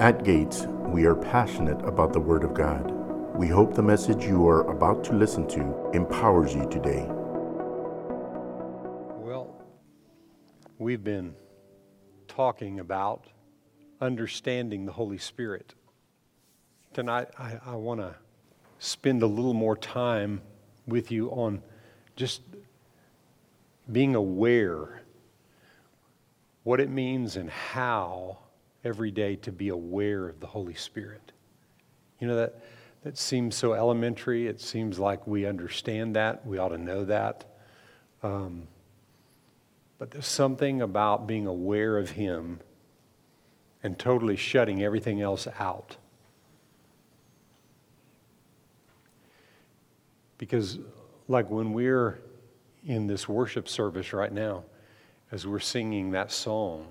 At Gates, we are passionate about the Word of God. We hope the message you are about to listen to empowers you today. Well, we've been talking about understanding the Holy Spirit. Tonight, I, I want to spend a little more time with you on just being aware what it means and how every day to be aware of the Holy Spirit. You know, that, that seems so elementary. It seems like we understand that. We ought to know that. Um, but there's something about being aware of Him and totally shutting everything else out. Because, like when we're in this worship service right now, as we're singing that song,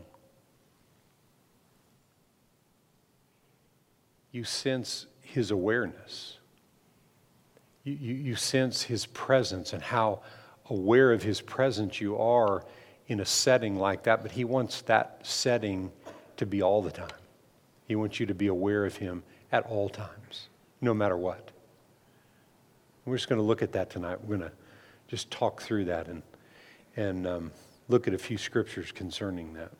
you sense his awareness. You, you, you, sense his presence and how aware of his presence you are in a setting like that, but he wants that setting to be all the time. He wants you to be aware of him at all times, no matter what. We're just going to look at that tonight. We're going to just talk through that and, and um, look at a few scriptures concerning that.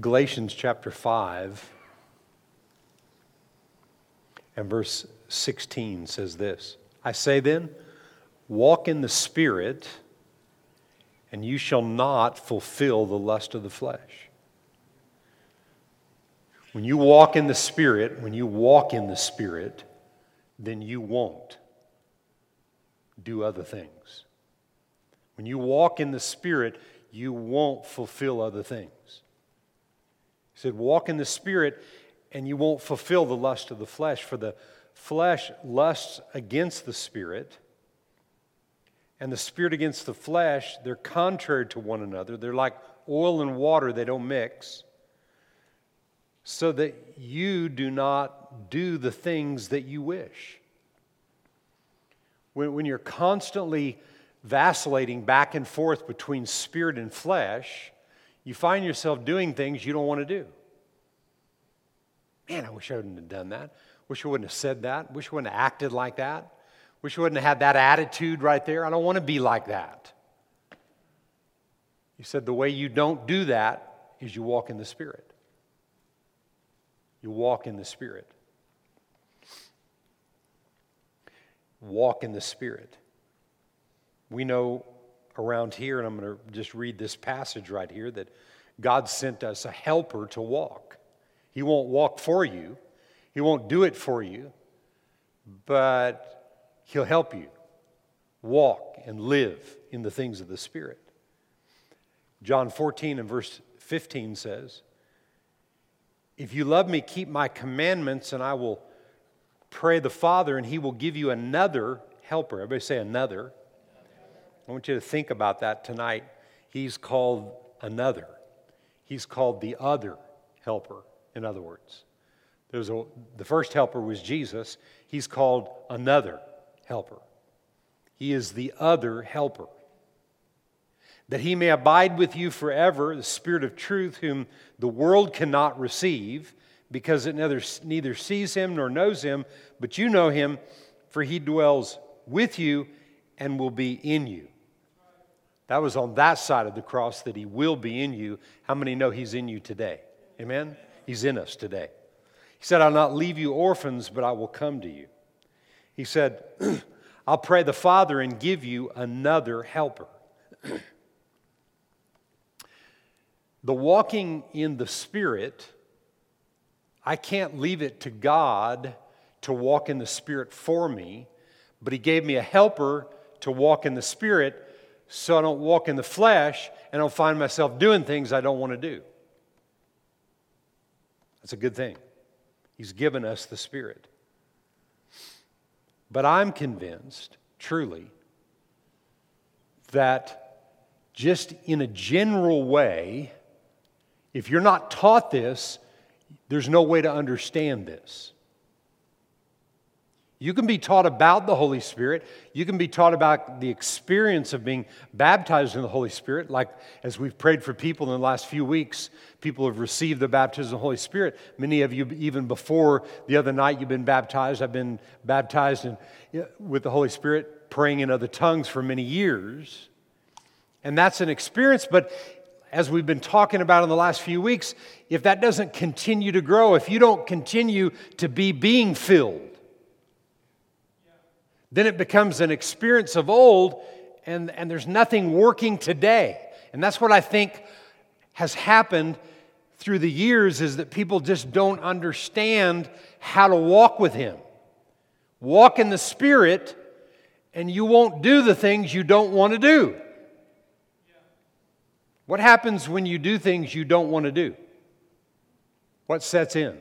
Galatians chapter 5 and verse 16 says this I say then, walk in the Spirit, and you shall not fulfill the lust of the flesh. When you walk in the Spirit, when you walk in the Spirit, then you won't do other things. When you walk in the Spirit, you won't fulfill other things. He said, Walk in the Spirit, and you won't fulfill the lust of the flesh, for the flesh lusts against the spirit, and the spirit against the flesh, they're contrary to one another. They're like oil and water, they don't mix. So that you do not do the things that you wish. When, when you're constantly vacillating back and forth between spirit and flesh, you find yourself doing things you don't want to do. Man, I wish I wouldn't have done that. Wish I wouldn't have said that. Wish I wouldn't have acted like that. Wish I wouldn't have had that attitude right there. I don't want to be like that. He said the way you don't do that is you walk in the Spirit. You walk in the Spirit. Walk in the Spirit. We know around here, and I'm going to just read this passage right here, that God sent us a helper to walk. He won't walk for you, He won't do it for you, but He'll help you walk and live in the things of the Spirit. John 14 and verse 15 says, If you love me, keep my commandments, and I will pray the Father, and he will give you another helper. Everybody say another. I want you to think about that tonight. He's called another, he's called the other helper in other words. There's a, the first helper was Jesus. He's called another helper. He is the other helper. That he may abide with you forever, the Spirit of truth, whom the world cannot receive, because it neither, neither sees him nor knows him, but you know him, for he dwells with you and will be in you. That was on that side of the cross that he will be in you. How many know he's in you today? Amen? He's in us today. He said, I'll not leave you orphans, but I will come to you. He said, I'll pray the Father and give you another helper. the walking in the Spirit, I can't leave it to God to walk in the Spirit for me, but He gave me a helper to walk in the Spirit so I don't walk in the flesh and I don't find myself doing things I don't want to do. That's a good thing. He's given us the Spirit. But I'm convinced, truly, that just in a general way, if you're not taught this, there's no way to understand this. You can be taught about the Holy Spirit. You can be taught about the experience of being baptized in the Holy Spirit. Like as we've prayed for people in the last few weeks, people have received the baptism of the Holy Spirit. Many of you, even before the other night, you've been baptized. I've been baptized in, with the Holy Spirit, praying in other tongues for many years. And that's an experience, but as we've been talking about in the last few weeks, if that doesn't continue to grow, if you don't continue to be being filled, then it becomes an experience of old, and, and there's nothing working today. And that's what I think has happened through the years is that people just don't understand how to walk with Him. Walk in the Spirit, and you won't do the things you don't want to do. What happens when you do things you don't want to do? What sets in?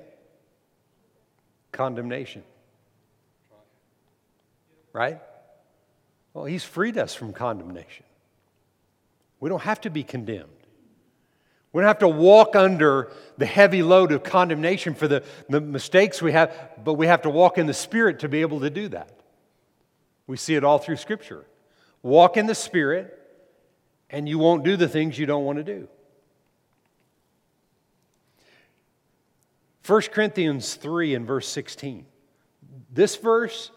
Condemnation right? Well, He's freed us from condemnation. We don't have to be condemned. We don't have to walk under the heavy load of condemnation for the, the mistakes we have, but we have to walk in the Spirit to be able to do that. We see it all through Scripture. Walk in the Spirit, and you won't do the things you don't want to do. 1 Corinthians 3 and verse 16. This verse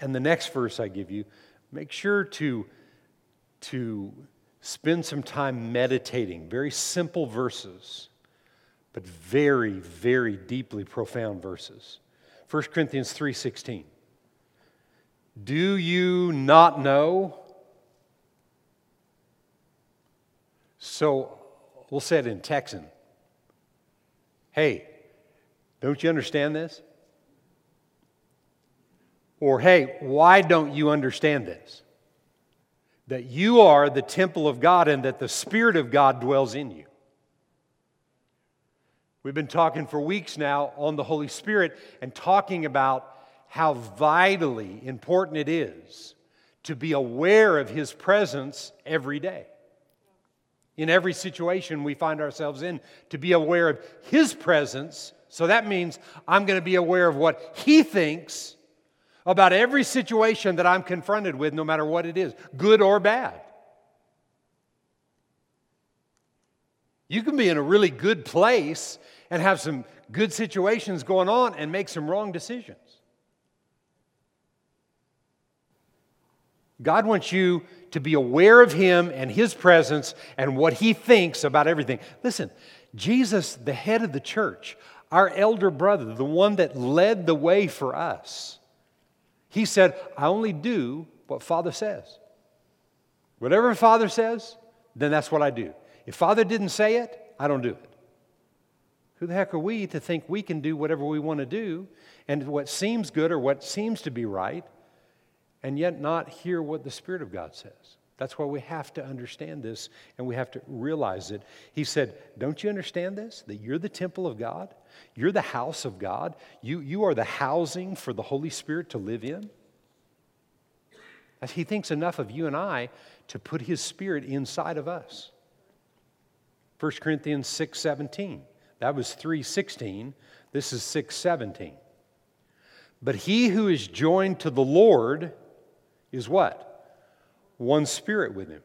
and the next verse I give you, make sure to, to spend some time meditating. Very simple verses, but very, very deeply profound verses. 1 Corinthians 3:16. Do you not know? So we'll say it in Texan. Hey, don't you understand this? Or, hey, why don't you understand this? That you are the temple of God and that the Spirit of God dwells in you. We've been talking for weeks now on the Holy Spirit and talking about how vitally important it is to be aware of His presence every day. In every situation we find ourselves in, to be aware of His presence. So that means I'm going to be aware of what He thinks about every situation that I'm confronted with, no matter what it is, good or bad. You can be in a really good place and have some good situations going on and make some wrong decisions. God wants you to be aware of Him and His presence and what He thinks about everything. Listen, Jesus, the head of the church, our elder brother, the one that led the way for us, he said, I only do what Father says. Whatever Father says, then that's what I do. If Father didn't say it, I don't do it. Who the heck are we to think we can do whatever we want to do and what seems good or what seems to be right and yet not hear what the Spirit of God says? That's why we have to understand this and we have to realize it. He said, Don't you understand this? That you're the temple of God? You're the house of God? You, you are the housing for the Holy Spirit to live in? He thinks enough of you and I to put His Spirit inside of us. 1 Corinthians 6 17. That was 316. This is 617. But he who is joined to the Lord is what? One spirit with him.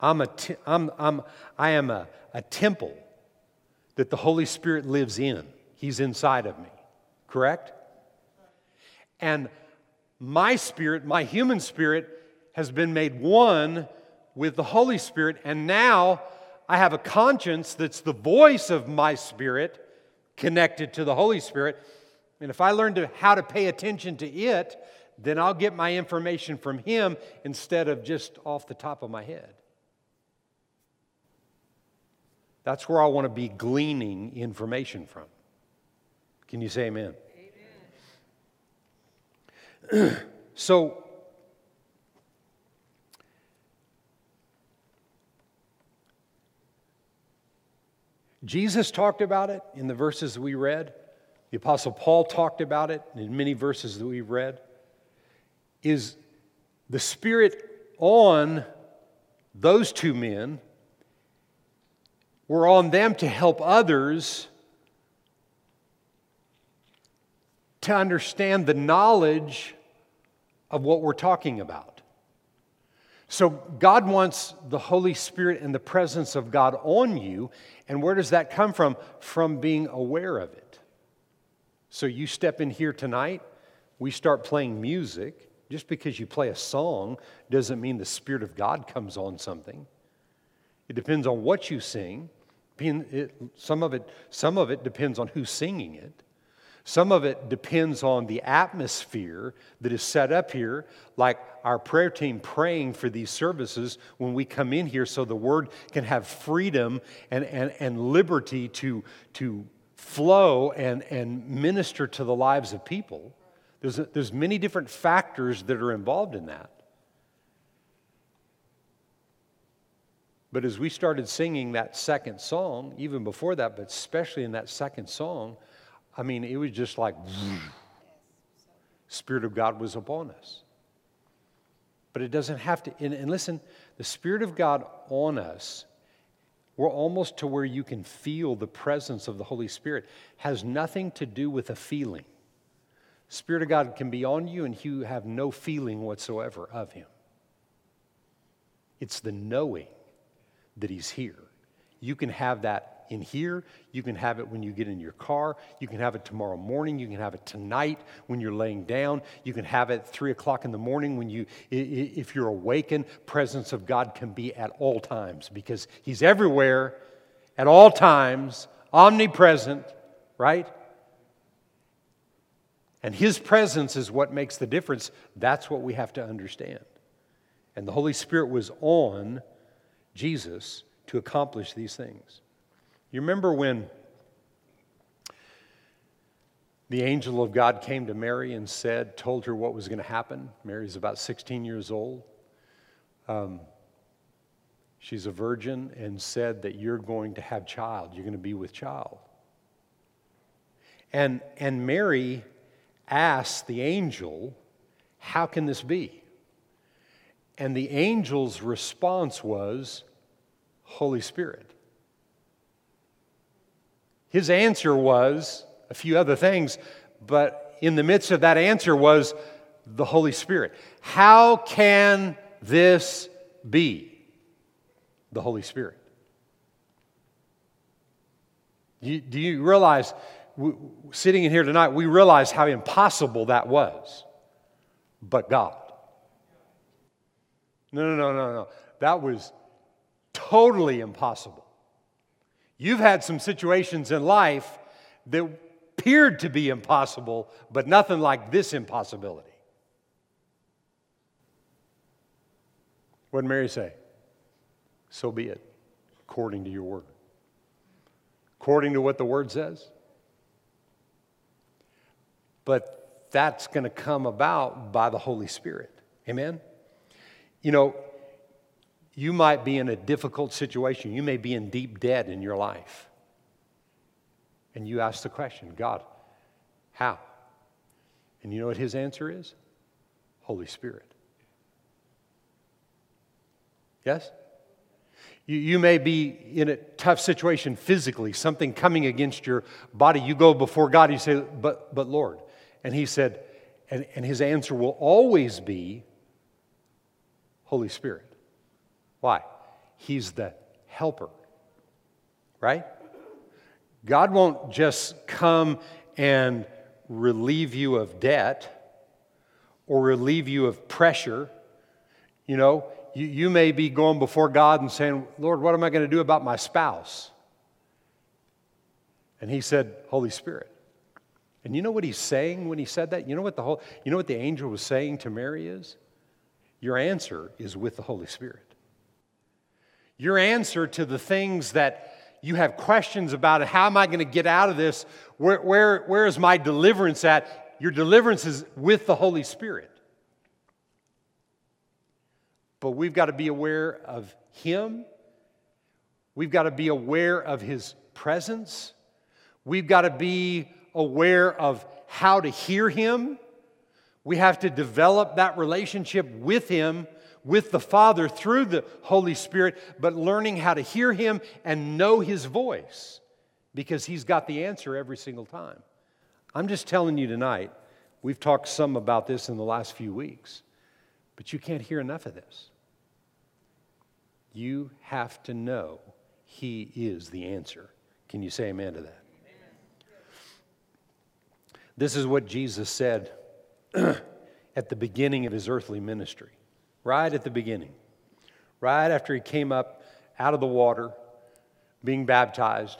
I'm a t- I'm, I'm, I am a, a temple that the Holy Spirit lives in. He's inside of me, correct? And my spirit, my human spirit, has been made one with the Holy Spirit, and now I have a conscience that's the voice of my spirit connected to the Holy Spirit. And if I learn to, how to pay attention to it, then I'll get my information from Him instead of just off the top of my head. That's where I want to be gleaning information from. Can you say amen? Amen. so, Jesus talked about it in the verses we read. The Apostle Paul talked about it in many verses that we've read is the Spirit on those two men were on them to help others to understand the knowledge of what we're talking about. So, God wants the Holy Spirit and the presence of God on you. And where does that come from? From being aware of it. So, you step in here tonight, we start playing music. Just because you play a song doesn't mean the Spirit of God comes on something. It depends on what you sing. Some of it, some of it depends on who's singing it. Some of it depends on the atmosphere that is set up here, like our prayer team praying for these services when we come in here so the word can have freedom and, and, and liberty to, to flow and, and minister to the lives of people. There's, there's many different factors that are involved in that. But as we started singing that second song, even before that, but especially in that second song, I mean, it was just like, Spirit of God was upon us. But it doesn't have to, and, and listen, the Spirit of God on us, we're almost to where you can feel the presence of the Holy Spirit, has nothing to do with a feeling. Spirit of God can be on you and you have no feeling whatsoever of Him. It's the knowing that He's here. You can have that in here. You can have it when you get in your car. You can have it tomorrow morning. You can have it tonight when you're laying down. You can have it three o'clock in the morning when you, if you're awakened. Presence of God can be at all times because He's everywhere, at all times, omnipresent, right? And His presence is what makes the difference. That's what we have to understand. And the Holy Spirit was on Jesus to accomplish these things. You remember when the angel of God came to Mary and said, told her what was going to happen? Mary's about 16 years old. Um, she's a virgin and said that you're going to have child. You're going to be with child. And, and Mary asked the angel, How can this be? And the angel's response was, Holy Spirit. His answer was a few other things, but in the midst of that answer was the Holy Spirit. How can this be? The Holy Spirit. You, do you realize, sitting in here tonight, we realize how impossible that was, but God. No, no, no, no, no. That was totally impossible. You've had some situations in life that appeared to be impossible, but nothing like this impossibility. What did Mary say? So be it, according to your word. According to what the word says. But that's going to come about by the Holy Spirit. Amen? You know, you might be in a difficult situation. You may be in deep debt in your life. And you ask the question God, how? And you know what his answer is? Holy Spirit. Yes? You, you may be in a tough situation physically, something coming against your body. You go before God, you say, But, but Lord. And he said, and, and his answer will always be Holy Spirit. Why? He's the helper, right? God won't just come and relieve you of debt or relieve you of pressure. You know, you, you may be going before God and saying, Lord, what am I going to do about my spouse? And he said, Holy Spirit. And you know what he's saying when he said that? You know what the whole you know what the angel was saying to Mary is? Your answer is with the Holy Spirit. Your answer to the things that you have questions about how am I going to get out of this? Where, where, where is my deliverance at? Your deliverance is with the Holy Spirit. But we've got to be aware of Him. We've got to be aware of His presence. We've got to be aware of how to hear Him. We have to develop that relationship with Him with the Father through the Holy Spirit, but learning how to hear Him and know His voice because He's got the answer every single time. I'm just telling you tonight, we've talked some about this in the last few weeks, but you can't hear enough of this. You have to know He is the answer. Can you say amen to that? This is what Jesus said at the beginning of his earthly ministry, right at the beginning, right after he came up out of the water, being baptized.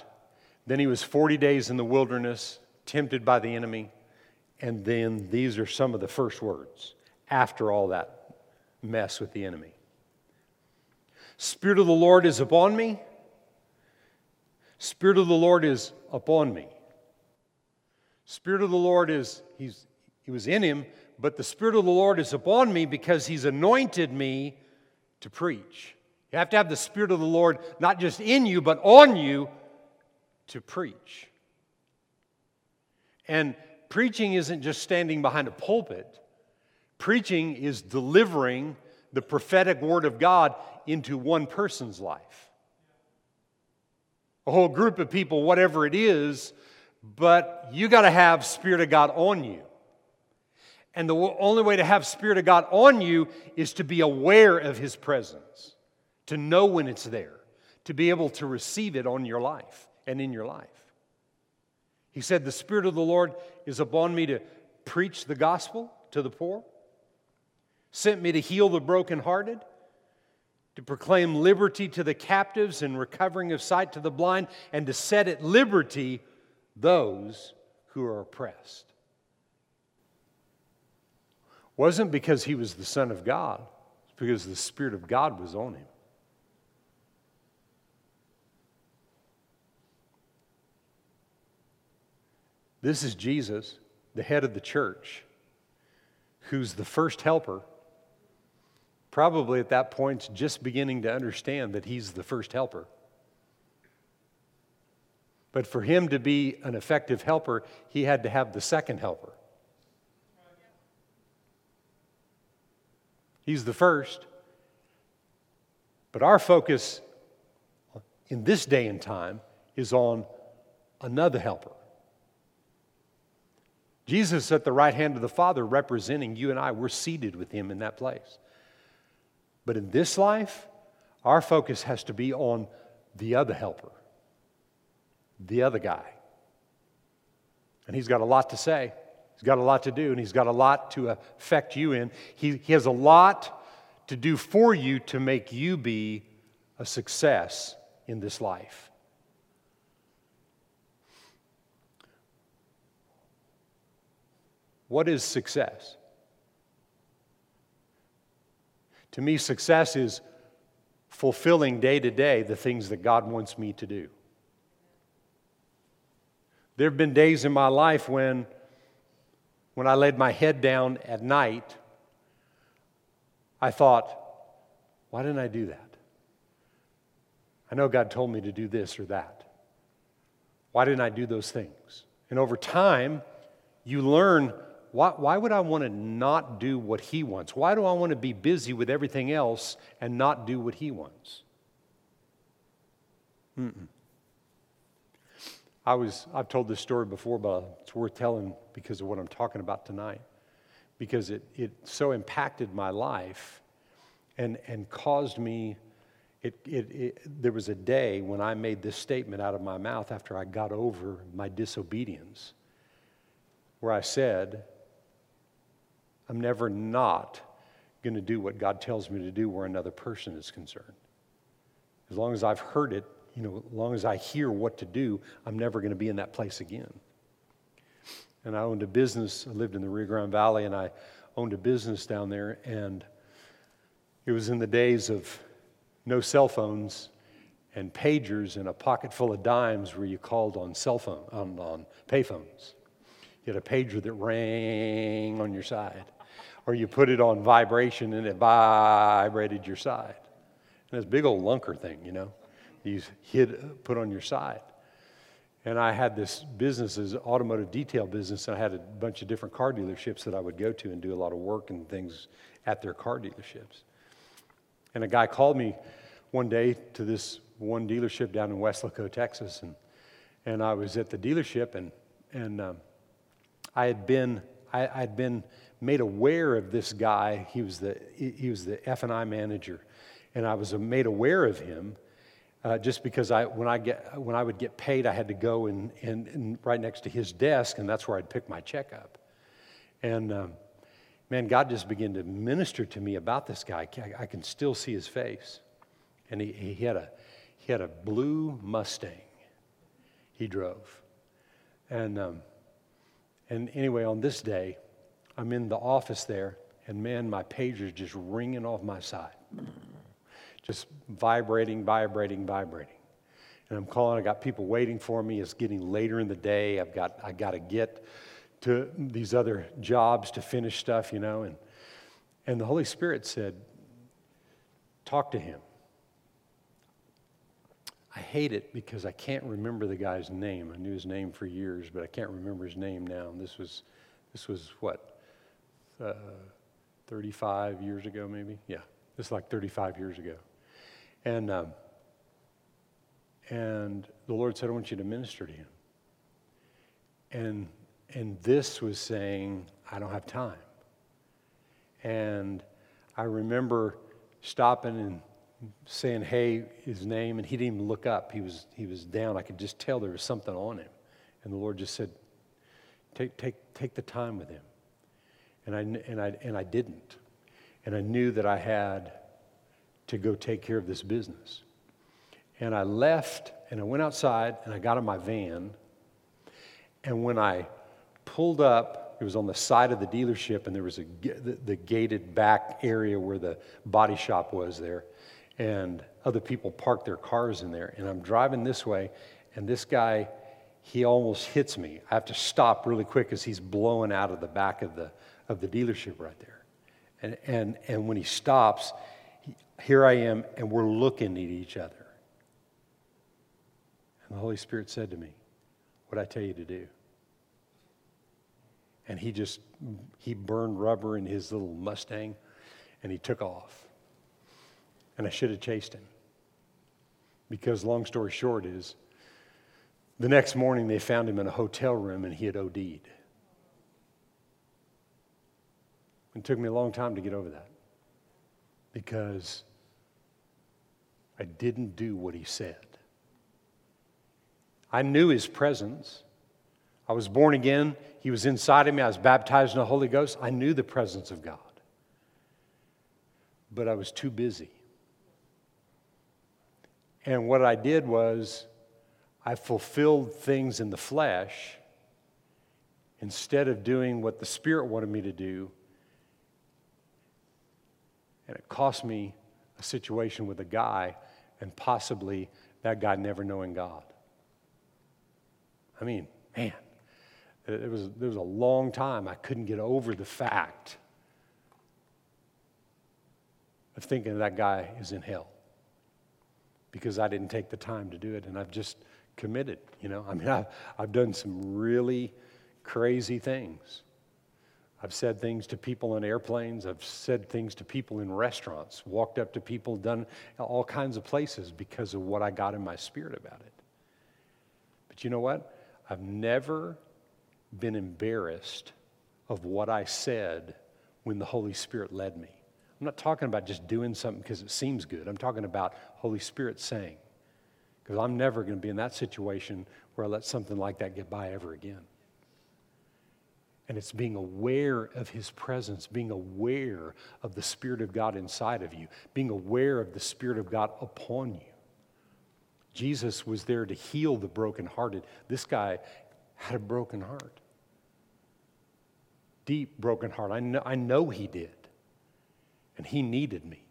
Then he was 40 days in the wilderness, tempted by the enemy. And then these are some of the first words after all that mess with the enemy Spirit of the Lord is upon me. Spirit of the Lord is upon me. Spirit of the Lord is, he's, he was in him, but the Spirit of the Lord is upon me because he's anointed me to preach. You have to have the Spirit of the Lord not just in you, but on you to preach. And preaching isn't just standing behind a pulpit, preaching is delivering the prophetic word of God into one person's life. A whole group of people, whatever it is, but you got to have Spirit of God on you. And the only way to have Spirit of God on you is to be aware of His presence, to know when it's there, to be able to receive it on your life and in your life. He said, The Spirit of the Lord is upon me to preach the gospel to the poor, sent me to heal the brokenhearted, to proclaim liberty to the captives and recovering of sight to the blind, and to set at liberty those who are oppressed. Wasn't because he was the Son of God, it's because the Spirit of God was on him. This is Jesus, the head of the church, who's the first helper. Probably at that point, just beginning to understand that he's the first helper. But for him to be an effective helper, he had to have the second helper. He's the first. But our focus in this day and time is on another helper. Jesus at the right hand of the Father, representing you and I, we're seated with him in that place. But in this life, our focus has to be on the other helper the other guy. And he's got a lot to say. He's got a lot to do, and he's got a lot to affect you in. He, he has a lot to do for you to make you be a success in this life. What is success? To me, success is fulfilling day to day the things that God wants me to do. There have been days in my life when, when I laid my head down at night, I thought, why didn't I do that? I know God told me to do this or that. Why didn't I do those things? And over time, you learn why, why would I want to not do what He wants? Why do I want to be busy with everything else and not do what He wants? Mm-mm. I was, I've told this story before, but it's worth telling because of what I'm talking about tonight. Because it, it so impacted my life and, and caused me. It, it, it, there was a day when I made this statement out of my mouth after I got over my disobedience, where I said, I'm never not going to do what God tells me to do where another person is concerned. As long as I've heard it you know, as long as I hear what to do, I'm never going to be in that place again. And I owned a business. I lived in the Rio Grande Valley, and I owned a business down there. And it was in the days of no cell phones and pagers and a pocket full of dimes where you called on cell phone on, on payphones. You had a pager that rang on your side, or you put it on vibration and it vibrated your side. And a big old lunker thing, you know you hid, put on your side. And I had this business, this automotive detail business, and I had a bunch of different car dealerships that I would go to and do a lot of work and things at their car dealerships. And a guy called me one day to this one dealership down in Weslaco, Texas, and, and I was at the dealership, and, and um, I had been, I, I'd been made aware of this guy. He was the, he was the F&I manager. And I was made aware of him uh, just because I, when, I get, when I would get paid, I had to go and, and, right next to his desk, and that's where I'd pick my check up. And um, man, God just began to minister to me about this guy. I, I can still see his face. And he, he, had a, he had a blue Mustang he drove. And, um, and anyway, on this day, I'm in the office there, and man, my pager's just ringing off my side. Just vibrating, vibrating, vibrating. And I'm calling, I got people waiting for me. It's getting later in the day. I've got, I got to get to these other jobs to finish stuff, you know. And, and the Holy Spirit said, Talk to him. I hate it because I can't remember the guy's name. I knew his name for years, but I can't remember his name now. And this was, this was what, uh, 35 years ago, maybe? Yeah, this is like 35 years ago. And, um, and the Lord said, I want you to minister to him. And, and this was saying, I don't have time. And I remember stopping and saying, hey, his name, and he didn't even look up. He was, he was down. I could just tell there was something on him. And the Lord just said, take, take, take the time with him. And I, and, I, and I didn't. And I knew that I had to go take care of this business. And I left and I went outside and I got in my van. And when I pulled up, it was on the side of the dealership and there was a, the, the gated back area where the body shop was there and other people parked their cars in there. And I'm driving this way, and this guy, he almost hits me. I have to stop really quick as he's blowing out of the back of the, of the dealership right there. And, and, and when he stops, here I am, and we're looking at each other. And the Holy Spirit said to me, What I tell you to do? And he just, he burned rubber in his little Mustang, and he took off. And I should have chased him. Because, long story short, is the next morning they found him in a hotel room and he had OD'd. It took me a long time to get over that because I didn't do what he said. I knew his presence. I was born again. He was inside of me. I was baptized in the Holy Ghost. I knew the presence of God. But I was too busy. And what I did was, I fulfilled things in the flesh instead of doing what the Spirit wanted me to do. And it cost me a situation with a guy, and possibly that guy never knowing God. I mean, man, it was, there was a long time I couldn't get over the fact of thinking that guy is in hell because I didn't take the time to do it. And I've just committed, you know. I mean, I've, I've done some really crazy things. I've said things to people in airplanes. I've said things to people in restaurants, walked up to people, done all kinds of places because of what I got in my spirit about it. But you know what? I've never been embarrassed of what I said when the Holy Spirit led me. I'm not talking about just doing something because it seems good. I'm talking about Holy Spirit saying. Because I'm never going to be in that situation where I let something like that get by ever again. And it's being aware of His presence, being aware of the Spirit of God inside of you, being aware of the Spirit of God upon you. Jesus was there to heal the brokenhearted. This guy had a broken heart, deep broken heart. I know, I know he did. And he needed me.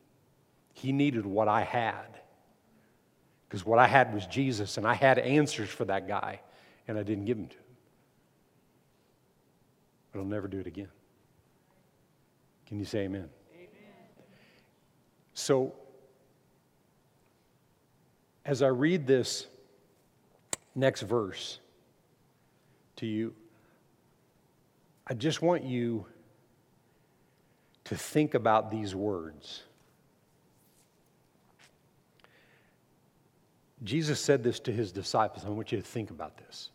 He needed what I had. Because what I had was Jesus, and I had answers for that guy, and I didn't give them to him. But I'll never do it again. Can you say amen? Amen. So, as I read this next verse to you, I just want you to think about these words. Jesus said this to his disciples. I want you to think about this.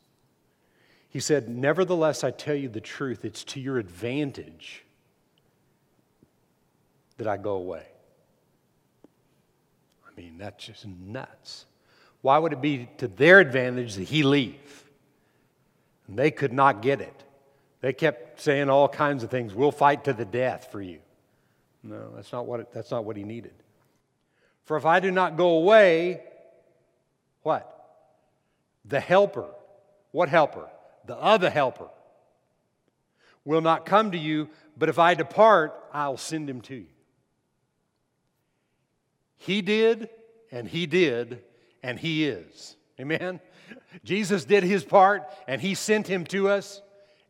He said, Nevertheless, I tell you the truth, it's to your advantage that I go away. I mean, that's just nuts. Why would it be to their advantage that he leave? And they could not get it. They kept saying all kinds of things. We'll fight to the death for you. No, that's not what, it, that's not what he needed. For if I do not go away, what? The helper. What helper? The other helper will not come to you, but if I depart, I'll send him to you. He did, and He did, and He is. Amen? Jesus did His part, and He sent Him to us,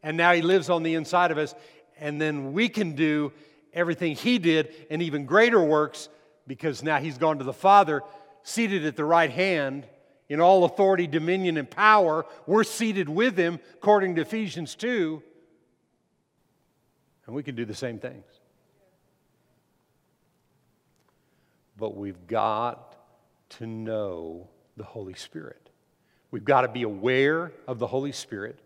and now He lives on the inside of us. And then we can do everything He did and even greater works because now He's gone to the Father, seated at the right hand in all authority, dominion, and power. We're seated with Him, according to Ephesians 2. And we can do the same things. but we've got to know the Holy Spirit. We've got to be aware of the Holy Spirit.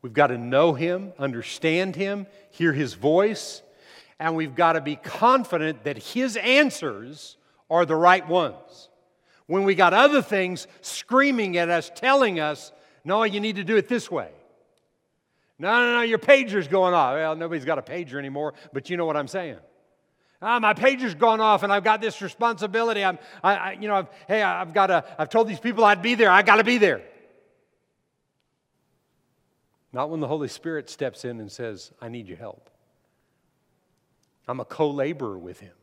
We've got to know Him, understand Him, hear His voice, and we've got to be confident that His answers are the right ones. When we got other things screaming at us, telling us, no, you need to do it this way. No, no, no, your pager's going off. Well, nobody's got a pager anymore, but you know what I'm saying. Ah, my pager's gone off and I've got this responsibility. I'm, I, I you know, I've, hey, I've got to, I've told these people I'd be there. I got to be there. Not when the Holy Spirit steps in and says, I need your help. I'm a co laborer with Him.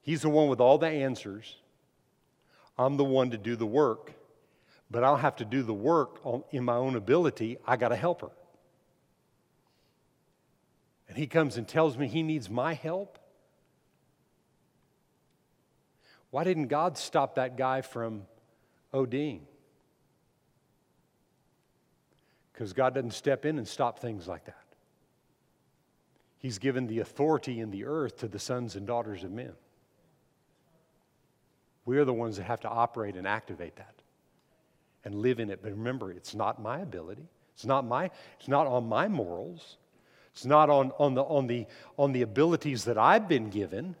He's the one with all the answers. I'm the one to do the work, but I'll have to do the work in my own ability. I got a helper and he comes and tells me he needs my help? Why didn't God stop that guy from ODing? Because God doesn't step in and stop things like that. He's given the authority in the earth to the sons and daughters of men. We're the ones that have to operate and activate that and live in it. But remember, it's not my ability. It's not my, it's not on my morals. It's not on, on, the, on, the, on the abilities that I've been given,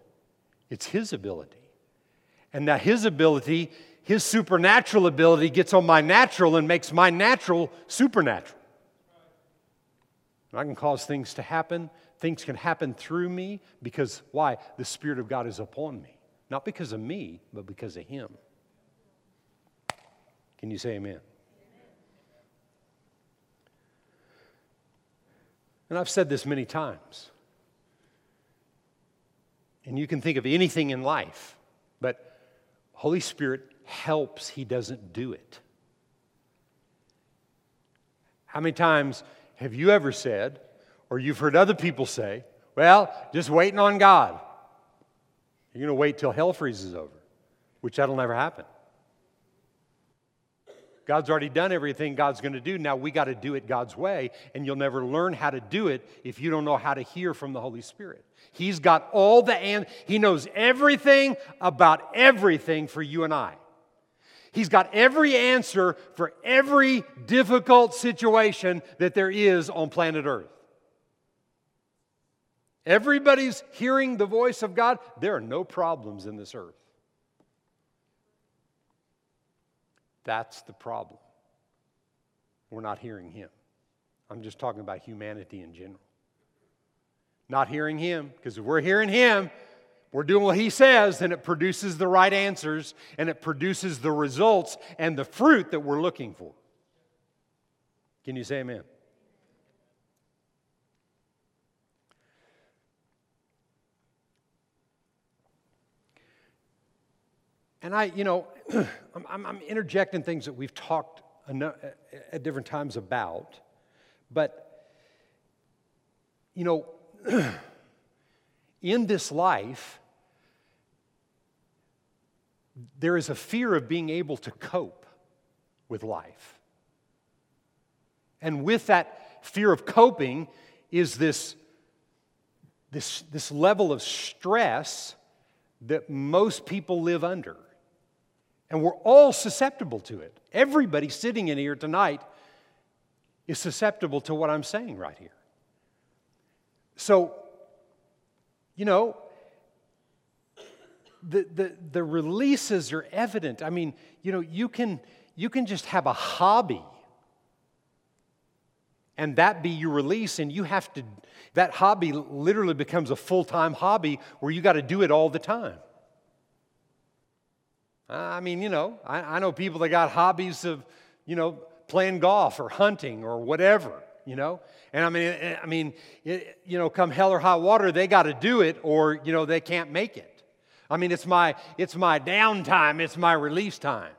it's His ability. And now His ability, His supernatural ability, gets on my natural and makes my natural supernatural. I can cause things to happen. Things can happen through me because why? The Spirit of God is upon me. Not because of me, but because of Him. Can you say amen? And I've said this many times. And you can think of anything in life, but Holy Spirit helps, He doesn't do it. How many times have you ever said, or you've heard other people say, well, just waiting on God? You're going to wait till hell freezes over, which that'll never happen. God's already done everything God's going to do. Now we got to do it God's way, and you'll never learn how to do it if you don't know how to hear from the Holy Spirit. He's got all the and he knows everything about everything for you and I. He's got every answer for every difficult situation that there is on planet Earth. Everybody's hearing the voice of God. There are no problems in this earth. That's the problem. We're not hearing Him. I'm just talking about humanity in general. Not hearing Him, because if we're hearing Him, we're doing what He says, and it produces the right answers, and it produces the results and the fruit that we're looking for. Can you say amen? And I, you know, I'm, I'm, interjecting things that we've talked at different times about, but, you know, in this life, there is a fear of being able to cope with life. And with that fear of coping is this, this, this level of stress that most people live under. And we're all susceptible to it. Everybody sitting in here tonight is susceptible to what I'm saying right here. So, you know, the, the, the releases are evident. I mean, you know, you can, you can just have a hobby and that be your release, and you have to, that hobby literally becomes a full time hobby where you got to do it all the time. Uh, I mean, you know, I, I know people that got hobbies of, you know, playing golf or hunting or whatever, you know. And I mean, eh, eh, I mean, it, you know, come hell or high water, they got to do it, or you know, they can't make it. I mean, it's my, it's my downtime, it's my release time.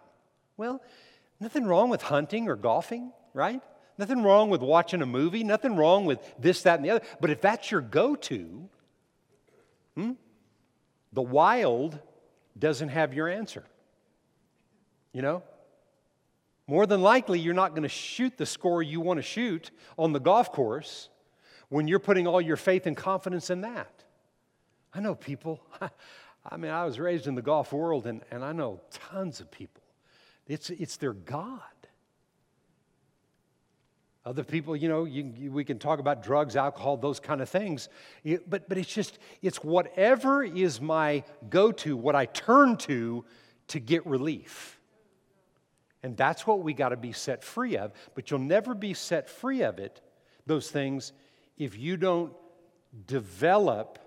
Well, nothing wrong with hunting or golfing, right? Nothing wrong with watching a movie, nothing wrong with this, that, and the other. But if that's your go to, hmm, the wild doesn't have your answer. You know? More than likely, you're not going to shoot the score you want to shoot on the golf course when you're putting all your faith and confidence in that. I know people, I mean, I was raised in the golf world, and, and I know tons of people. It's, it's their God. Other people, you know, you, you, we can talk about drugs, alcohol, those kind of things. but, but it's just, it's whatever is my go to, what I turn to to get relief. And that's what we got to be set free of. But you'll never be set free of it, those things, if you don't develop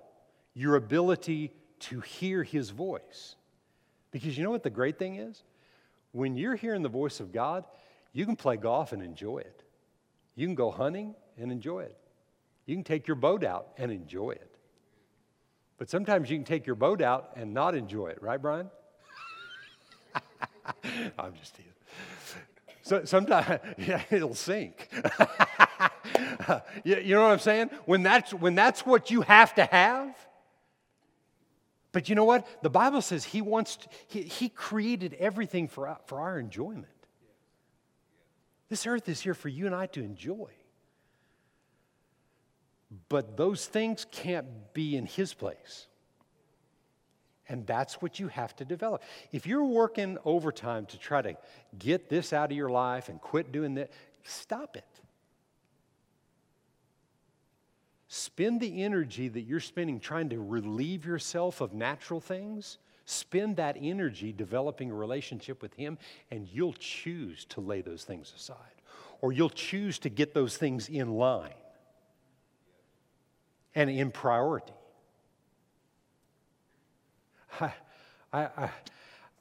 your ability to hear his voice. Because you know what the great thing is? When you're hearing the voice of God, you can play golf and enjoy it. You can go hunting and enjoy it. You can take your boat out and enjoy it. But sometimes you can take your boat out and not enjoy it, right, Brian? I'm just teasing. So, sometimes, yeah, it'll sink. you, know what I'm saying? When that's, when that's what you have to have, but you know what? The Bible says He wants, to, he, he created everything for, for our enjoyment. This earth is here for you and I to enjoy. But those things can't be in His place. And that's what you have to develop. If you're working overtime to try to get this out of your life and quit doing that, stop it. Spend the energy that you're spending trying to relieve yourself of natural things. Spend that energy developing a relationship with Him, and you'll choose to lay those things aside. Or you'll choose to get those things in line and in priority. I, I,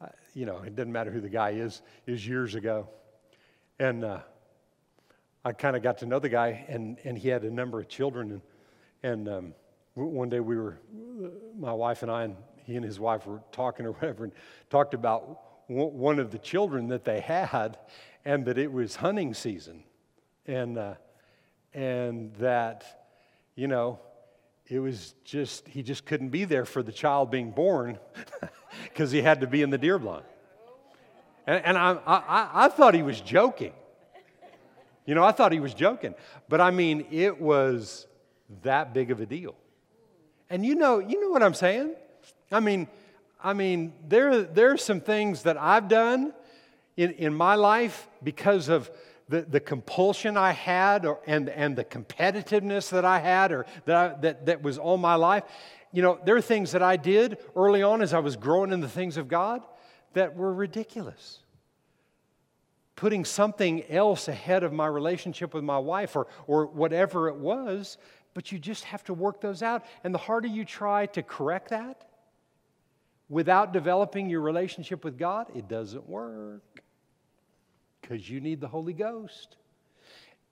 I, you know, it doesn't matter who the guy is, is years ago. And uh, I kind of got to know the guy, and, and he had a number of children. And and um, one day we were, my wife and I, and he and his wife were talking or whatever, and talked about one of the children that they had, and that it was hunting season, and uh, and that, you know, it was just he just couldn't be there for the child being born because he had to be in the deer blind. And, and I, I, I thought he was joking. You know, I thought he was joking. But I mean, it was that big of a deal. And you know, you know what I'm saying? I mean, I mean, there, there are some things that I've done in, in my life because of the, the compulsion I had or, and, and the competitiveness that I had or that, I, that, that was all my life. You know, there are things that I did early on as I was growing in the things of God that were ridiculous. Putting something else ahead of my relationship with my wife or, or whatever it was but you just have to work those out. And the harder you try to correct that without developing your relationship with God, it doesn't work because you need the Holy Ghost.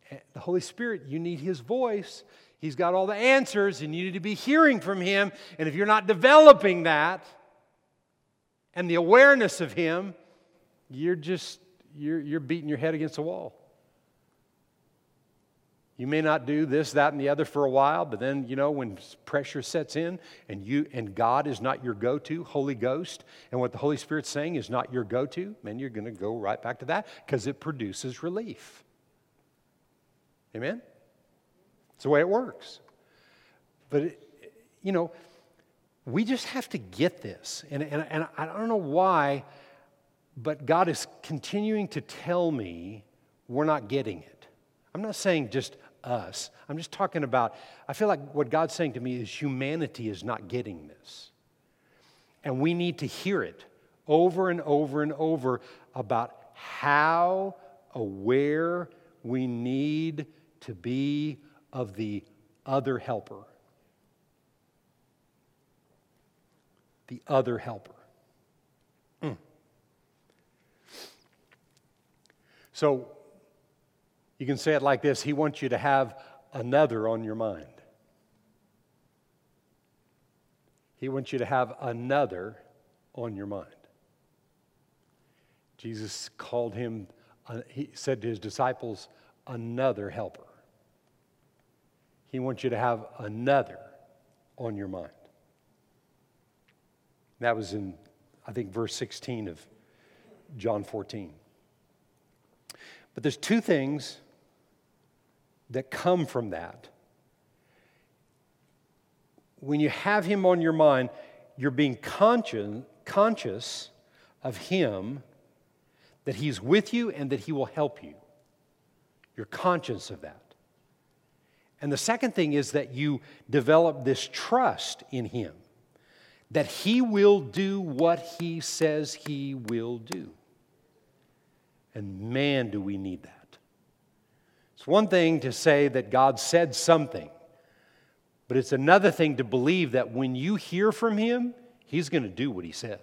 Eh, the Holy Spirit, you need His voice. He's got all the answers, and you need to be hearing from Him. And if you're not developing that and the awareness of Him, you're just you're, you're beating your head against the wall. You may not do this, that, and the other for a while, but then, you know, when pressure sets in and you and God is not your go-to, Holy Ghost, and what the Holy Spirit's saying is not your go-to, man, you're going to go right back to that because it produces relief. Amen? It's the way it works. But, it, you know, we just have to get this. And, and, and I don't know why, but God is continuing to tell me we're not getting it. I'm not saying just us. I'm just talking about, I feel like what God's saying to me is humanity is not getting this. And we need to hear it over and over and over about how aware we need to be of the other helper. The other helper. Mm. So you can say it like this He wants you to have another on your mind. He wants you to have another on your mind. Jesus called him, uh, he said to his disciples, another helper. He wants you to have another on your mind. That was in, I think, verse 16 of John 14. But there's two things that come from that. When you have him on your mind, you're being conscious, conscious of him, that he's with you and that he will help you. You're conscious of that. And the second thing is that you develop this trust in him, that he will do what he says he will do. And man, do we need that. It's one thing to say that God said something, but it's another thing to believe that when you hear from Him, He's going to do what He said.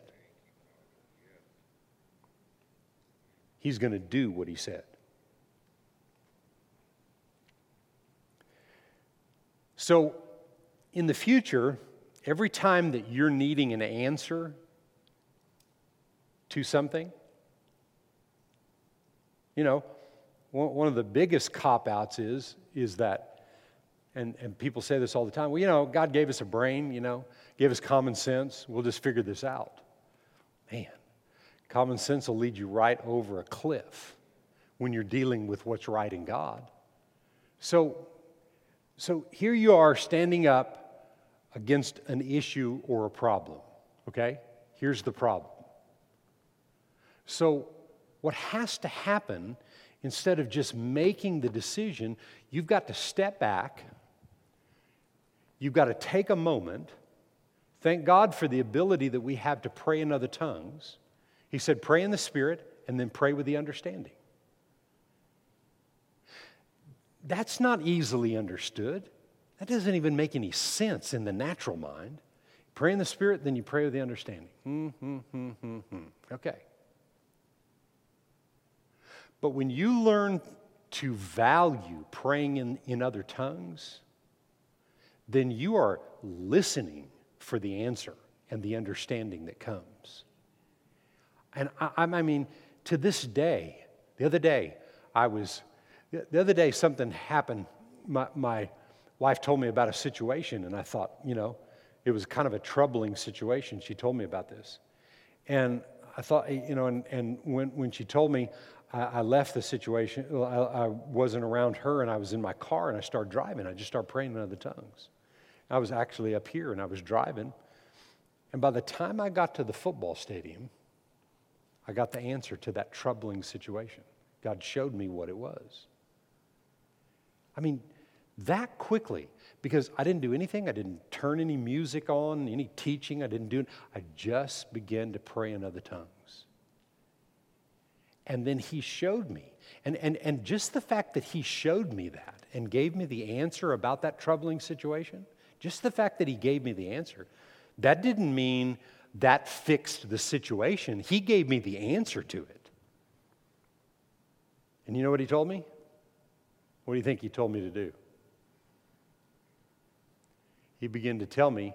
He's going to do what He said. So, in the future, every time that you're needing an answer to something, you know, one of the biggest cop outs is, is that, and, and people say this all the time well, you know, God gave us a brain, you know, gave us common sense. We'll just figure this out. Man, common sense will lead you right over a cliff when you're dealing with what's right in God. So, so here you are standing up against an issue or a problem, okay? Here's the problem. So, what has to happen instead of just making the decision, you've got to step back. You've got to take a moment. Thank God for the ability that we have to pray in other tongues. He said, pray in the Spirit and then pray with the understanding. That's not easily understood. That doesn't even make any sense in the natural mind. Pray in the Spirit, then you pray with the understanding. Mm-hmm, mm-hmm, mm-hmm. Okay. But when you learn to value praying in, in other tongues, then you are listening for the answer and the understanding that comes. And I, I mean, to this day, the other day, I was, the other day something happened. My, my wife told me about a situation, and I thought, you know, it was kind of a troubling situation. She told me about this. And I thought, you know, and, and when, when she told me, I, I left the situation. I, I, wasn't around her, and I was in my car, and I started driving. I just started praying in other tongues. I was actually up here, and I was driving. And by the time I got to the football stadium, I got the answer to that troubling situation. God showed me what it was. I mean, that quickly, because I didn't do anything. I didn't turn any music on, any teaching. I didn't do. I just began to pray in other tongues. And then he showed me. And, and, and just the fact that he showed me that and gave me the answer about that troubling situation, just the fact that he gave me the answer, that didn't mean that fixed the situation. He gave me the answer to it. And you know what he told me? What do you think he told me to do? He began to tell me,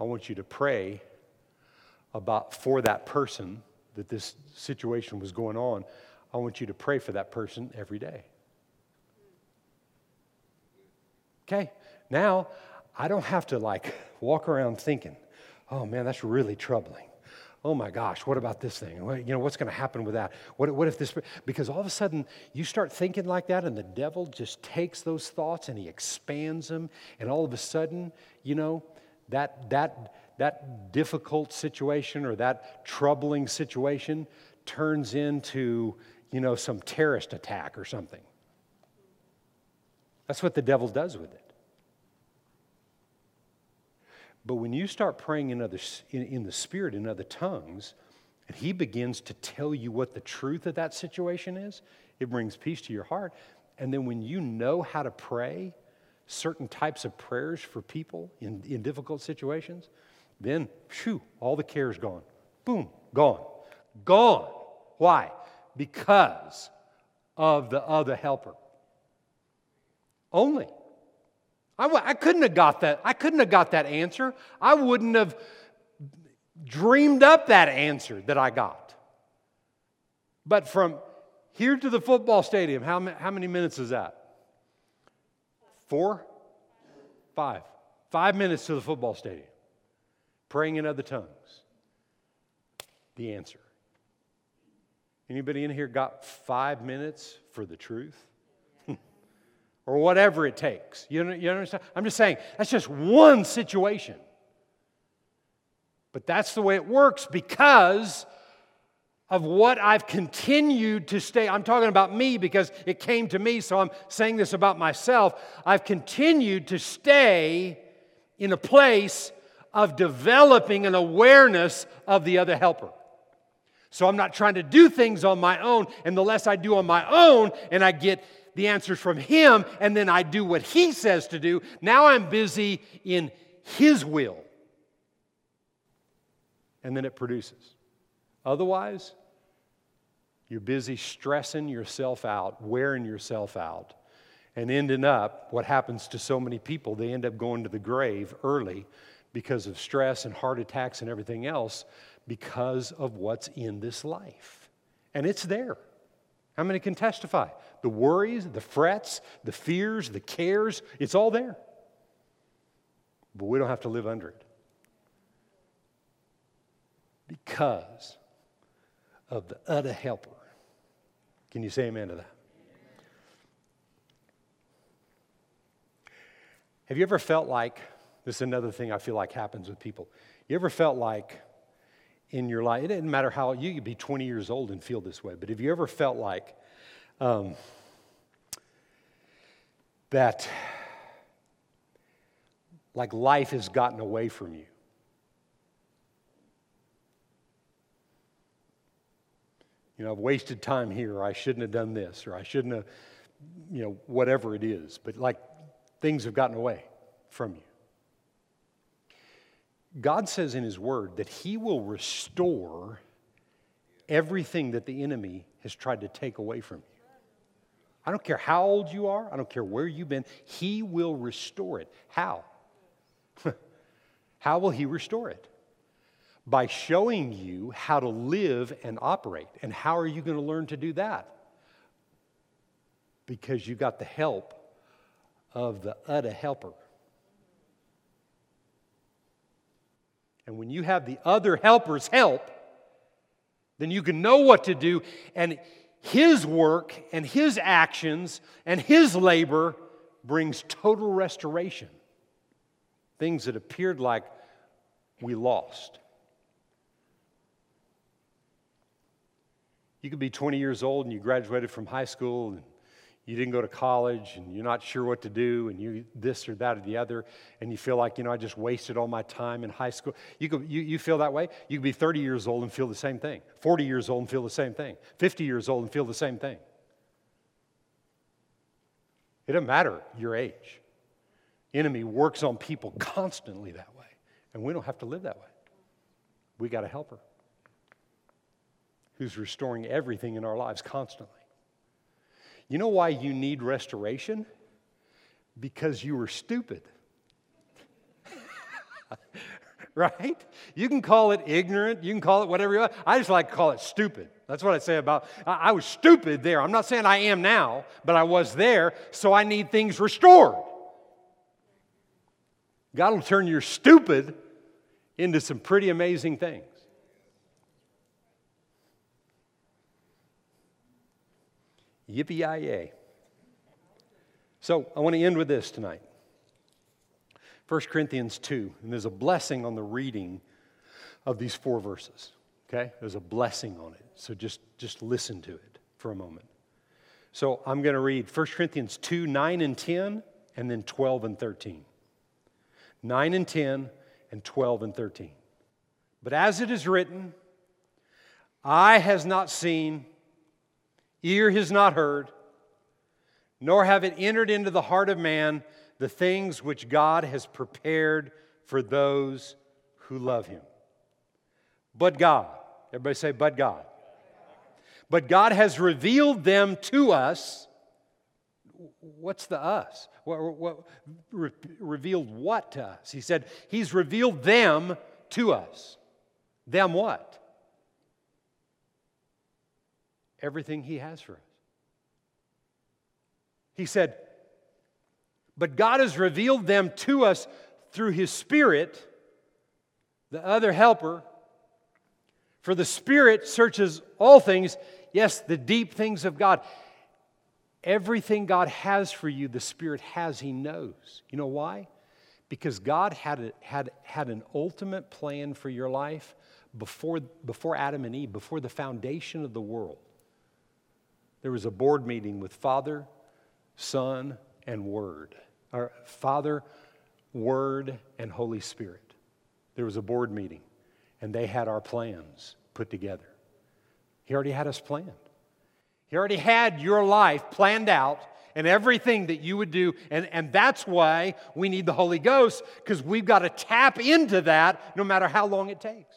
I want you to pray about for that person that this situation was going on, I want you to pray for that person every day. Okay, now I don't have to like walk around thinking, oh man, that's really troubling. Oh my gosh, what about this thing? You know, what's going to happen with that? What, what if this? Because all of a sudden you start thinking like that, and the devil just takes those thoughts and he expands them, and all of a sudden, you know, that, that, that difficult situation or that troubling situation turns into, you know, some terrorist attack or something. That's what the devil does with it. But when you start praying in, other, in, in the Spirit in other tongues, and He begins to tell you what the truth of that situation is, it brings peace to your heart. And then when you know how to pray certain types of prayers for people in, in difficult situations, then, phew, all the care is gone. Boom, gone. Gone. Why? Because of the other helper. Only. I w- I couldn't have got that. I couldn't have got that answer. I wouldn't have dreamed up that answer that I got. But from here to the football stadium, how, ma- how many minutes is that? Four? Five. Five minutes to the football stadium. Praying in other tongues. The answer. Anybody in here got five minutes for the truth? or whatever it takes. You, you understand? I'm just saying, that's just one situation. But that's the way it works because of what I've continued to stay. I'm talking about me because it came to me, so I'm saying this about myself. I've continued to stay in a place of developing an awareness of the other helper. So I'm not trying to do things on my own, and the less I do on my own, and I get the answers from Him, and then I do what He says to do, now I'm busy in His will. And then it produces. Otherwise, you're busy stressing yourself out, wearing yourself out, and ending up what happens to so many people. They end up going to the grave early because of stress and heart attacks and everything else because of what's in this life. And it's there. How many can testify? The worries, the frets, the fears, the cares, it's all there. But we don't have to live under it. Because of the other helper. Can you say amen to that? Have you ever felt like, this is another thing I feel like happens with people. You ever felt like in your life, it didn't matter how, you could be 20 years old and feel this way, but have you ever felt like um, that, like life has gotten away from you? You know, I've wasted time here, or I shouldn't have done this, or I shouldn't have, you know, whatever it is. But like things have gotten away from you. God says in His Word that He will restore everything that the enemy has tried to take away from you. I don't care how old you are, I don't care where you've been, He will restore it. How? how will He restore it? By showing you how to live and operate. And how are you going to learn to do that? Because you got the help of the other helper. And when you have the other helper's help, then you can know what to do. And his work and his actions and his labor brings total restoration. Things that appeared like we lost. You could be 20 years old and you graduated from high school and you didn't go to college and you're not sure what to do and you this or that or the other and you feel like you know i just wasted all my time in high school. You, could, you, you feel that way? You could be 30 years old and feel the same thing. 40 years old and feel the same thing. 50 years old and feel the same thing. It doesn't matter your age. Enemy works on people constantly that way and we don't have to live that way. We got a helper who's restoring everything in our lives constantly you know why you need restoration? Because you were stupid. right? You can call it ignorant, you can call it whatever you want. I just like to call it stupid. That's what I say about I, I was stupid there. I'm not saying I am now, but I was there, so I need things restored. God will turn your stupid into some pretty amazing things. Yippee yay. So I want to end with this tonight 1 Corinthians 2, and there's a blessing on the reading of these four verses. Okay? There's a blessing on it. So just, just listen to it for a moment. So I'm going to read 1 Corinthians 2 9 and 10, and then 12 and 13. 9 and 10, and 12 and 13. But as it is written, eye has not seen, ear has not heard, nor have it entered into the heart of man the things which God has prepared for those who love him. But God, everybody say, but God. But God has revealed them to us. What's the us? What, what, re, revealed what to us? He said, He's revealed them to us. Them what? Everything He has for us. He said, But God has revealed them to us through His Spirit, the other helper. For the Spirit searches all things, yes, the deep things of God. Everything God has for you, the Spirit has, He knows. You know why? Because God had, a, had, had an ultimate plan for your life before, before Adam and Eve, before the foundation of the world. There was a board meeting with Father, Son, and Word. Or Father, Word, and Holy Spirit. There was a board meeting, and they had our plans put together. He already had us planned. He already had your life planned out and everything that you would do. And, and that's why we need the Holy Ghost, because we've got to tap into that no matter how long it takes.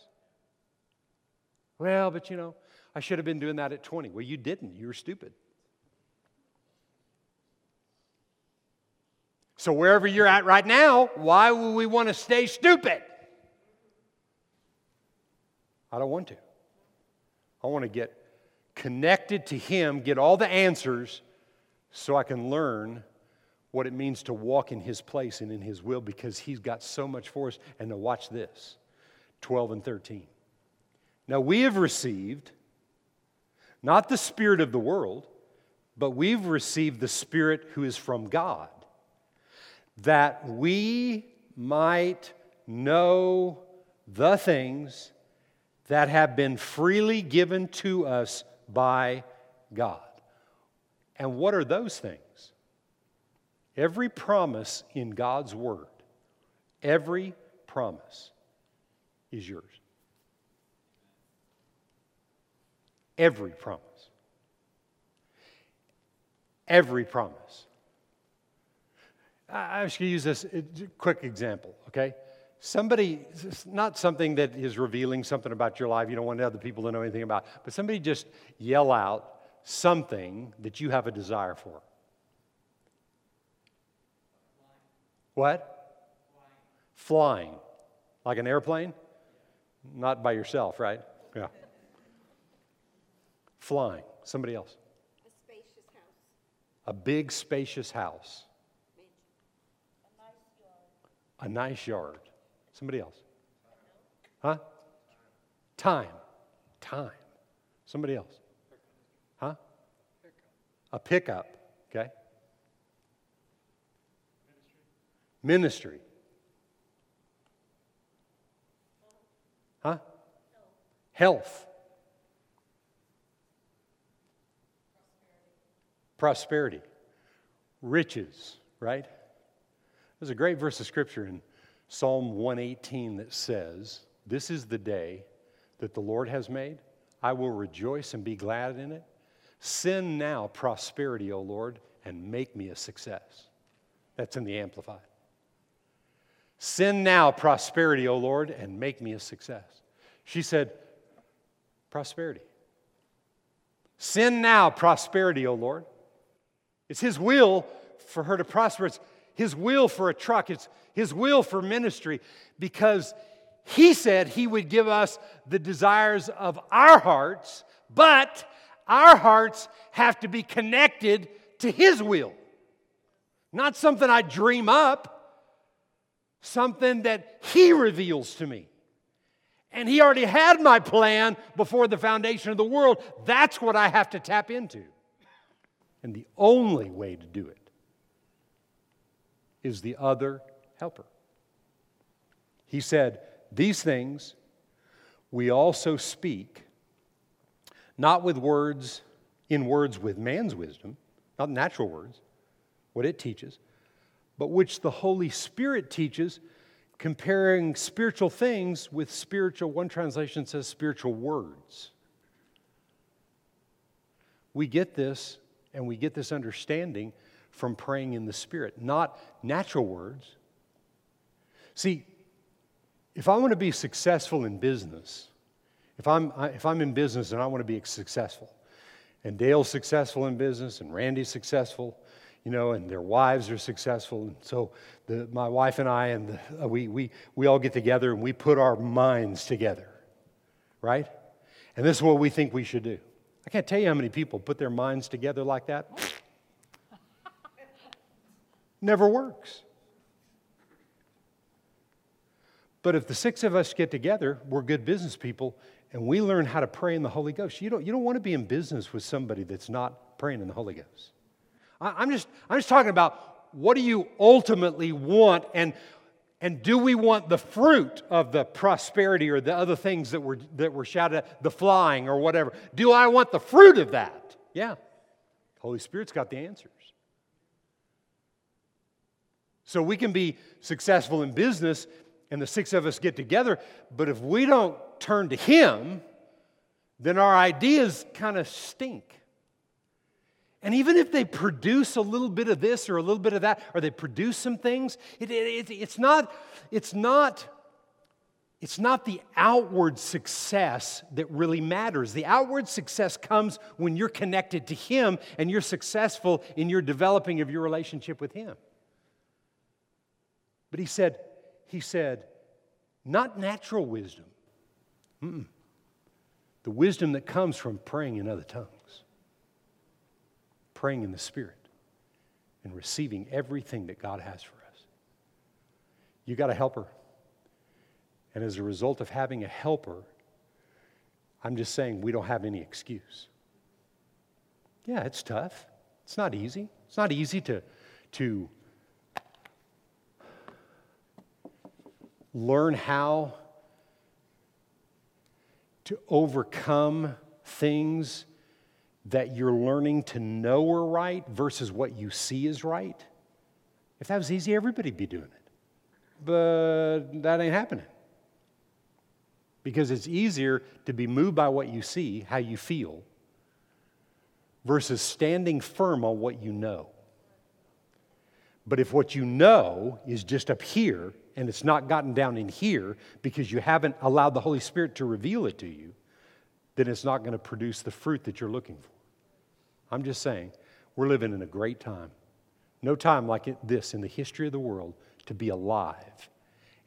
Well, but you know, I should have been doing that at 20. Well, you didn't. You were stupid. So, wherever you're at right now, why would we want to stay stupid? I don't want to. I want to get connected to Him, get all the answers so I can learn what it means to walk in His place and in His will because He's got so much for us. And to watch this 12 and 13. Now we have received not the Spirit of the world, but we've received the Spirit who is from God, that we might know the things that have been freely given to us by God. And what are those things? Every promise in God's Word, every promise is yours. Every promise. Every promise. I was going to use this quick example, okay? somebody, not something that is revealing something about your life you don't want other people to know anything about, but somebody just yell out something that you have a desire for. What? Flying. Flying. Like an airplane? Not by yourself, right? Flying. Somebody else. A spacious house. A big, spacious house. A nice yard. A nice yard. Somebody else. Huh? Time. Time. Somebody else. Huh? A pickup. Okay. Ministry. Huh? Health. Prosperity. Riches, right? There's a great verse of scripture in Psalm 118 that says, This is the day that the Lord has made. I will rejoice and be glad in it. Send now prosperity, O Lord, and make me a success. That's in the Amplified. Send now prosperity, O Lord, and make me a success. She said, Prosperity. Send now prosperity, O Lord. It's His will for her to prosper. It's his will for a truck, it's His will for ministry, because He said He would give us the desires of our hearts, but our hearts have to be connected to His will. Not something I dream up, something that He reveals to me. And He already had my plan before the foundation of the world. That's what I have to tap into. And the only way to do it is the other helper. He said, These things we also speak, not with words, in words with man's wisdom, not natural words, what it teaches, but which the Holy Spirit teaches, comparing spiritual things with spiritual, one translation says spiritual words. We get this and we get this understanding from praying in the Spirit, not natural words. See, if I want to be successful in business, if I'm, if I'm in business and I want to be successful, and Dale's successful in business, and Randy's successful, you know, and their wives are successful. And so the, my wife and I, and the, uh, we, we, we all get together and we put our minds together, right? And this is what we think we should do. I can't tell you how many people put their minds together like that. Never works. But if the six of us get together, we're good business people, and we learn how to pray in the Holy Ghost. You don't, you don't want to be in business with somebody that's not praying in the Holy Ghost. I, am just, I'm just talking about what do you ultimately want, and, and do we want the fruit of the prosperity or the other things that were, that were shouted, at, the flying or whatever? Do I want the fruit of that? Yeah. Holy Spirit's got the answers. So we can be successful in business and the six of us get together, but if we don't turn to Him, then our ideas kind of stink. And even if they produce a little bit of this or a little bit of that, or they produce some things, it, it, it's, not, it's, not, it's not the outward success that really matters. The outward success comes when you're connected to Him and you're successful in your developing of your relationship with Him. But He said, he said, not natural wisdom. Mm-mm. The wisdom that comes from praying in other tongues, praying in the Spirit, and receiving everything that God has for us. You got a helper. And as a result of having a helper, I'm just saying we don't have any excuse. Yeah, it's tough. It's not easy. It's not easy to, to learn how to overcome things that you're learning to know are right versus what you see is right. If that was easy, everybody'd be doing it. But that ain't happening. Because it's easier to be moved by what you see, how you feel, versus standing firm on what you know. But if what you know is just up here and it's not gotten down in here because you haven't allowed the Holy Spirit to reveal it to you, then it's not going to produce the fruit that you're looking for. I'm just saying, we're living in a great time. No time like this in the history of the world to be alive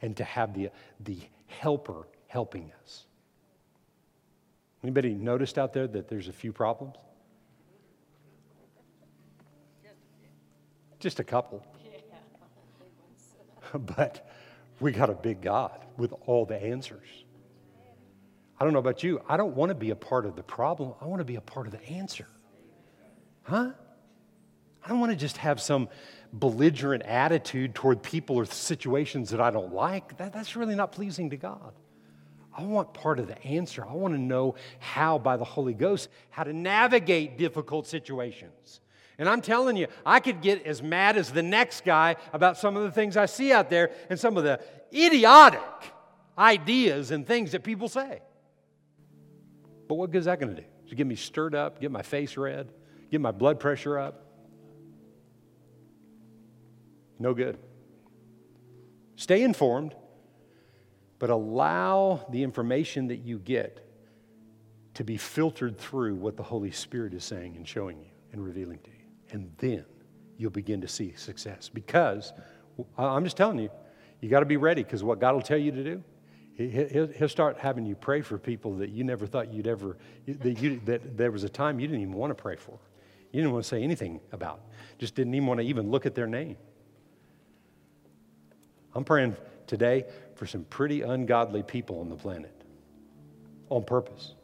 and to have the, the helper helping us. Anybody noticed out there that there's a few problems? Just a couple. but we got a big God with all the answers. I don't know about you. I don't want to be a part of the problem. I want to be a part of the answer. Huh? I don't want to just have some belligerent attitude toward people or situations that I don't like. That, that's really not pleasing to God. I want part of the answer. I want to know how, by the Holy Ghost, how to navigate difficult situations. And I'm telling you, I could get as mad as the next guy about some of the things I see out there and some of the idiotic ideas and things that people say. But what good is that going to do? To get me stirred up, get my face red, get my blood pressure up? No good. Stay informed, but allow the information that you get to be filtered through what the Holy Spirit is saying and showing you and revealing to you and then you'll begin to see success. Because I'm just telling you, you got to be ready because what God will tell you to do, He'll start having you pray for people that you never thought you'd ever, that, you, that there was a time you didn't even want to pray for. You didn't want to say anything about. Just didn't even want to even look at their name. I'm praying today for some pretty ungodly people on the planet on purpose.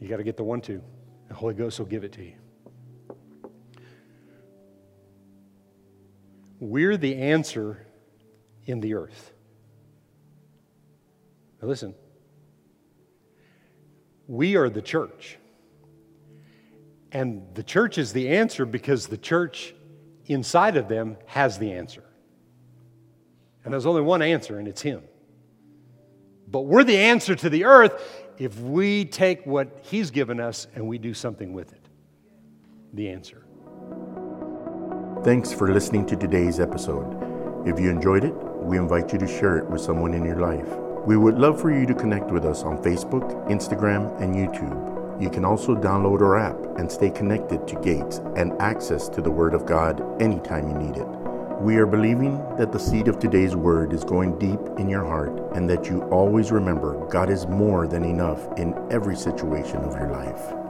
You got to get the one two. The Holy Ghost will give it to you. We're the answer in the earth. Now listen, we are the church. And the church is the answer because the church inside of them has the answer. And there's only one answer, and it's Him. But we're the answer to the earth if we take what He's given us and we do something with it. The answer. Thanks for listening to today's episode. If you enjoyed it, we invite you to share it with someone in your life. We would love for you to connect with us on Facebook, Instagram, and YouTube. You can also download our app and stay connected to Gates and access to the Word of God anytime you need it. We are believing that the seed of today's word is going deep in your heart and that you always remember God is more than enough in every situation of your life.